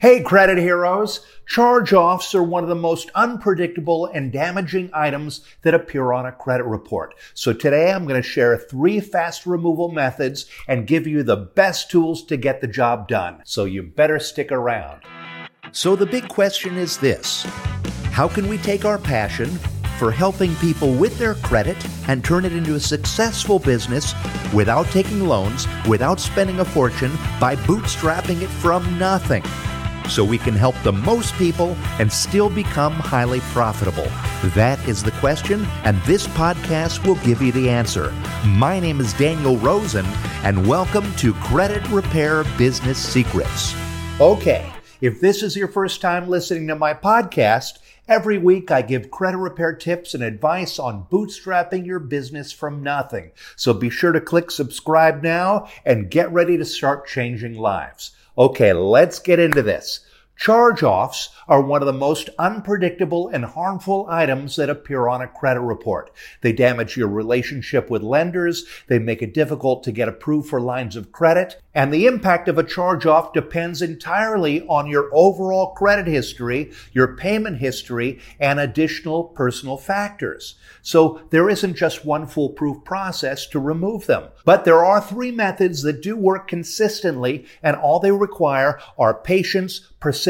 Hey, credit heroes! Charge offs are one of the most unpredictable and damaging items that appear on a credit report. So today I'm going to share three fast removal methods and give you the best tools to get the job done. So you better stick around. So the big question is this How can we take our passion for helping people with their credit and turn it into a successful business without taking loans, without spending a fortune, by bootstrapping it from nothing? So we can help the most people and still become highly profitable? That is the question, and this podcast will give you the answer. My name is Daniel Rosen, and welcome to Credit Repair Business Secrets. Okay, if this is your first time listening to my podcast, Every week, I give credit repair tips and advice on bootstrapping your business from nothing. So be sure to click subscribe now and get ready to start changing lives. Okay, let's get into this. Charge offs are one of the most unpredictable and harmful items that appear on a credit report. They damage your relationship with lenders, they make it difficult to get approved for lines of credit, and the impact of a charge off depends entirely on your overall credit history, your payment history, and additional personal factors. So there isn't just one foolproof process to remove them. But there are three methods that do work consistently, and all they require are patience, persistence,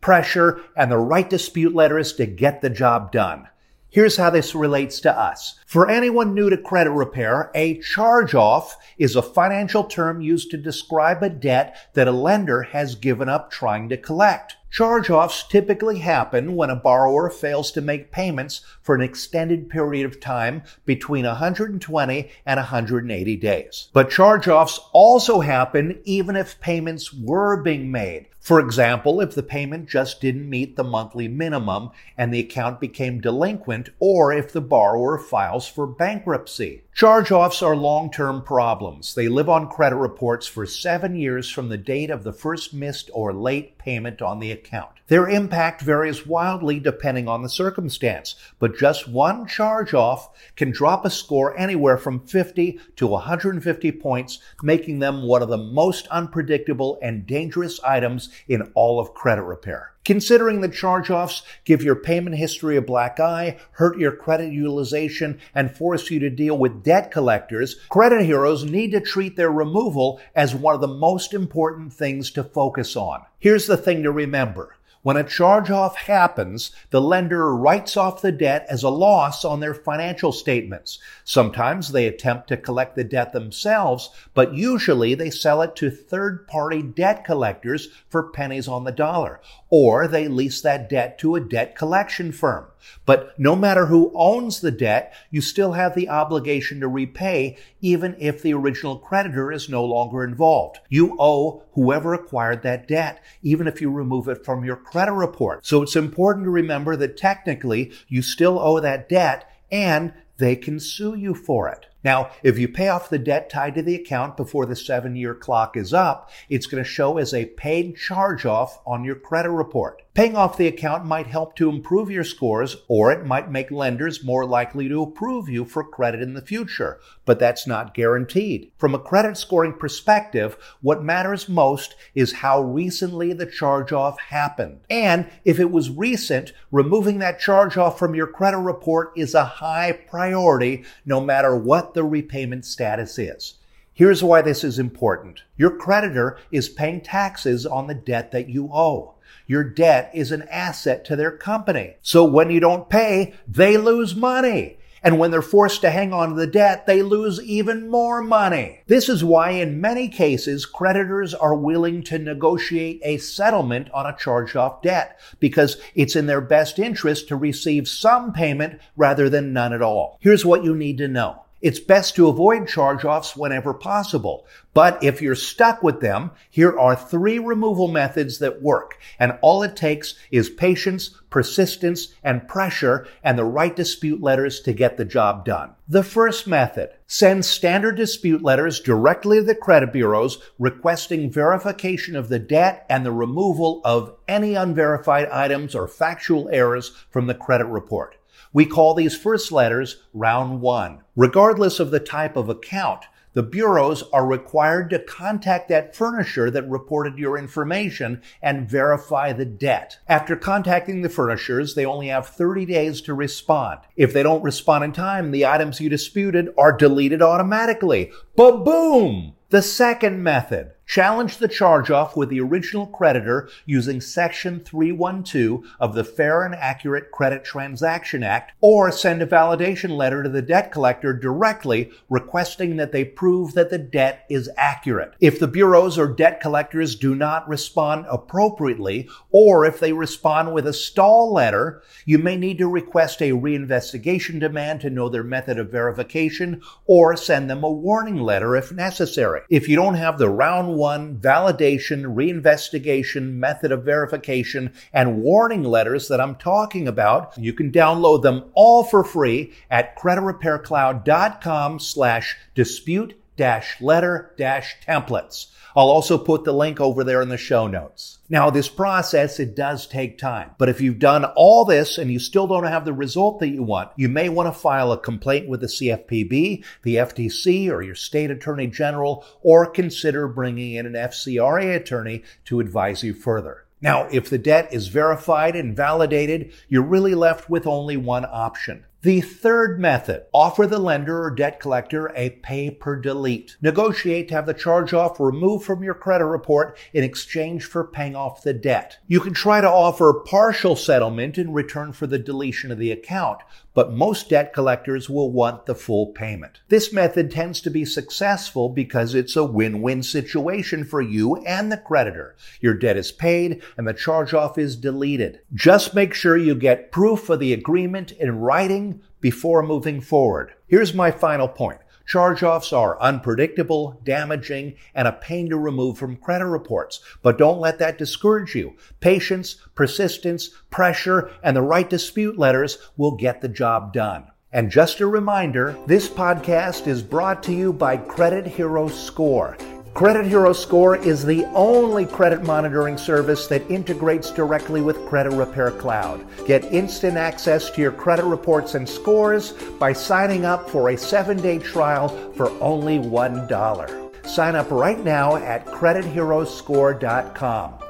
pressure, and the right dispute letters to get the job done. Here's how this relates to us. For anyone new to credit repair, a charge off is a financial term used to describe a debt that a lender has given up trying to collect. Charge-offs typically happen when a borrower fails to make payments for an extended period of time between 120 and 180 days. But charge-offs also happen even if payments were being made. For example, if the payment just didn't meet the monthly minimum and the account became delinquent, or if the borrower files for bankruptcy. Charge offs are long term problems. They live on credit reports for seven years from the date of the first missed or late payment on the account. Their impact varies wildly depending on the circumstance, but just one charge off can drop a score anywhere from 50 to 150 points, making them one of the most unpredictable and dangerous items in all of credit repair. Considering the charge offs give your payment history a black eye, hurt your credit utilization, and force you to deal with debt collectors, credit heroes need to treat their removal as one of the most important things to focus on. Here's the thing to remember. When a charge off happens, the lender writes off the debt as a loss on their financial statements. Sometimes they attempt to collect the debt themselves, but usually they sell it to third party debt collectors for pennies on the dollar, or they lease that debt to a debt collection firm. But no matter who owns the debt, you still have the obligation to repay even if the original creditor is no longer involved. You owe whoever acquired that debt, even if you remove it from your credit report. So it's important to remember that technically you still owe that debt and they can sue you for it. Now, if you pay off the debt tied to the account before the seven year clock is up, it's going to show as a paid charge off on your credit report. Paying off the account might help to improve your scores, or it might make lenders more likely to approve you for credit in the future, but that's not guaranteed. From a credit scoring perspective, what matters most is how recently the charge off happened. And if it was recent, removing that charge off from your credit report is a high priority no matter what the repayment status is. Here's why this is important. Your creditor is paying taxes on the debt that you owe. Your debt is an asset to their company. So when you don't pay, they lose money. And when they're forced to hang on to the debt, they lose even more money. This is why in many cases, creditors are willing to negotiate a settlement on a charged off debt because it's in their best interest to receive some payment rather than none at all. Here's what you need to know. It's best to avoid charge-offs whenever possible. But if you're stuck with them, here are three removal methods that work. And all it takes is patience, persistence, and pressure and the right dispute letters to get the job done. The first method, send standard dispute letters directly to the credit bureaus requesting verification of the debt and the removal of any unverified items or factual errors from the credit report. We call these first letters round one. Regardless of the type of account, the bureaus are required to contact that furnisher that reported your information and verify the debt. After contacting the furnishers, they only have 30 days to respond. If they don't respond in time, the items you disputed are deleted automatically. Ba-boom! The second method, challenge the charge off with the original creditor using Section 312 of the Fair and Accurate Credit Transaction Act, or send a validation letter to the debt collector directly requesting that they prove that the debt is accurate. If the bureaus or debt collectors do not respond appropriately, or if they respond with a stall letter, you may need to request a reinvestigation demand to know their method of verification, or send them a warning letter if necessary. If you don't have the round one validation, reinvestigation, method of verification, and warning letters that I'm talking about. You can download them all for free at creditrepaircloud.com slash dispute dash letter dash templates. I'll also put the link over there in the show notes. Now, this process, it does take time. But if you've done all this and you still don't have the result that you want, you may want to file a complaint with the CFPB, the FTC, or your state attorney general, or consider bringing in an FCRA attorney to advise you further. Now, if the debt is verified and validated, you're really left with only one option. The third method, offer the lender or debt collector a pay per delete. Negotiate to have the charge off removed from your credit report in exchange for paying off the debt. You can try to offer partial settlement in return for the deletion of the account, but most debt collectors will want the full payment. This method tends to be successful because it's a win-win situation for you and the creditor. Your debt is paid and the charge off is deleted. Just make sure you get proof of the agreement in writing before moving forward. Here's my final point. Charge offs are unpredictable, damaging, and a pain to remove from credit reports. But don't let that discourage you. Patience, persistence, pressure, and the right dispute letters will get the job done. And just a reminder, this podcast is brought to you by Credit Hero Score. Credit Hero Score is the only credit monitoring service that integrates directly with Credit Repair Cloud. Get instant access to your credit reports and scores by signing up for a seven day trial for only $1. Sign up right now at CreditHeroScore.com.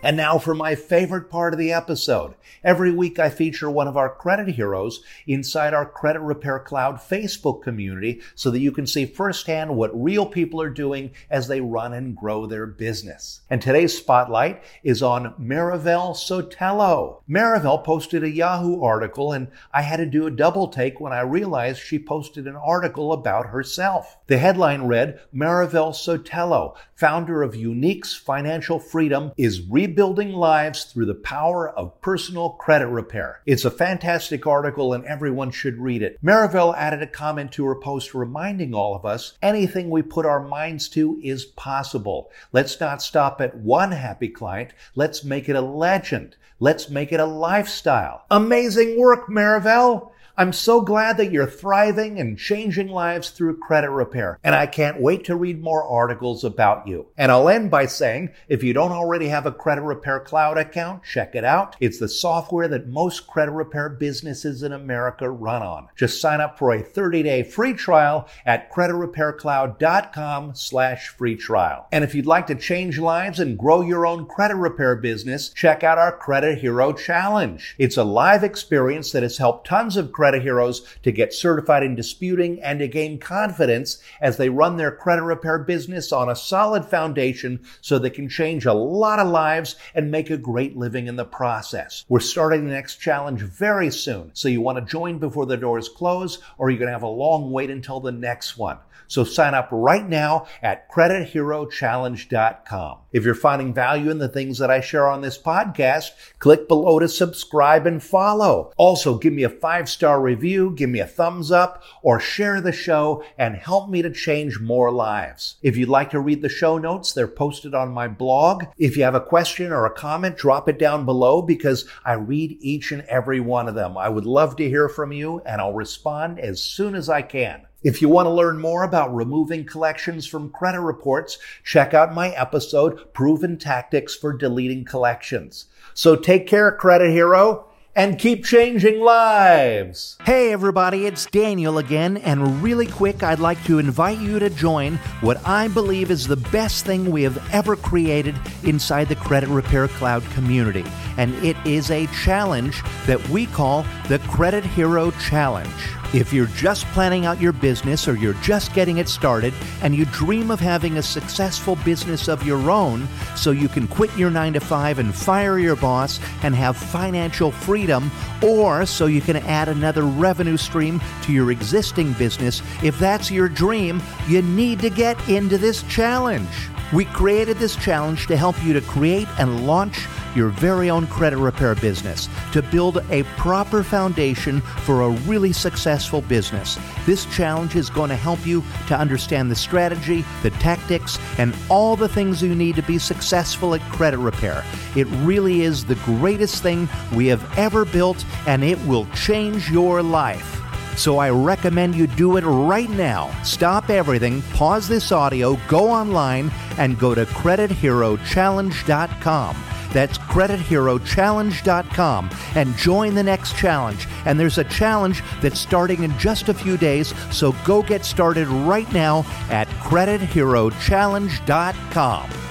And now for my favorite part of the episode. Every week I feature one of our credit heroes inside our Credit Repair Cloud Facebook community so that you can see firsthand what real people are doing as they run and grow their business. And today's spotlight is on Marivelle Sotelo. Marivelle posted a Yahoo article and I had to do a double take when I realized she posted an article about herself. The headline read, Marivelle Sotelo, founder of Uniques Financial Freedom, is rebuilding lives through the power of personal credit repair. It's a fantastic article and everyone should read it. Marivelle added a comment to her post reminding all of us anything we put our minds to is possible. Let's not stop at one happy client. Let's make it a legend. Let's make it a lifestyle. Amazing work, Marivelle! I'm so glad that you're thriving and changing lives through credit repair, and I can't wait to read more articles about you. And I'll end by saying, if you don't already have a Credit Repair Cloud account, check it out. It's the software that most credit repair businesses in America run on. Just sign up for a 30-day free trial at creditrepaircloud.com slash free trial. And if you'd like to change lives and grow your own credit repair business, check out our Credit Hero Challenge. It's a live experience that has helped tons of credit credit heroes to get certified in disputing and to gain confidence as they run their credit repair business on a solid foundation so they can change a lot of lives and make a great living in the process. We're starting the next challenge very soon, so you want to join before the doors close or you're going to have a long wait until the next one. So sign up right now at creditherochallenge.com. If you're finding value in the things that I share on this podcast, click below to subscribe and follow. Also, give me a five star review, give me a thumbs up, or share the show and help me to change more lives. If you'd like to read the show notes, they're posted on my blog. If you have a question or a comment, drop it down below because I read each and every one of them. I would love to hear from you and I'll respond as soon as I can. If you want to learn more about removing collections from credit reports, check out my episode, Proven Tactics for Deleting Collections. So take care, Credit Hero, and keep changing lives. Hey, everybody, it's Daniel again, and really quick, I'd like to invite you to join what I believe is the best thing we have ever created inside the Credit Repair Cloud community. And it is a challenge that we call the Credit Hero Challenge. If you're just planning out your business or you're just getting it started and you dream of having a successful business of your own so you can quit your 9 to 5 and fire your boss and have financial freedom or so you can add another revenue stream to your existing business, if that's your dream, you need to get into this challenge. We created this challenge to help you to create and launch your very own credit repair business, to build a proper foundation for a really successful business. This challenge is going to help you to understand the strategy, the tactics, and all the things you need to be successful at credit repair. It really is the greatest thing we have ever built, and it will change your life. So I recommend you do it right now. Stop everything, pause this audio, go online, and go to CreditHeroChallenge.com. That's CreditHeroChallenge.com and join the next challenge. And there's a challenge that's starting in just a few days, so go get started right now at CreditHeroChallenge.com.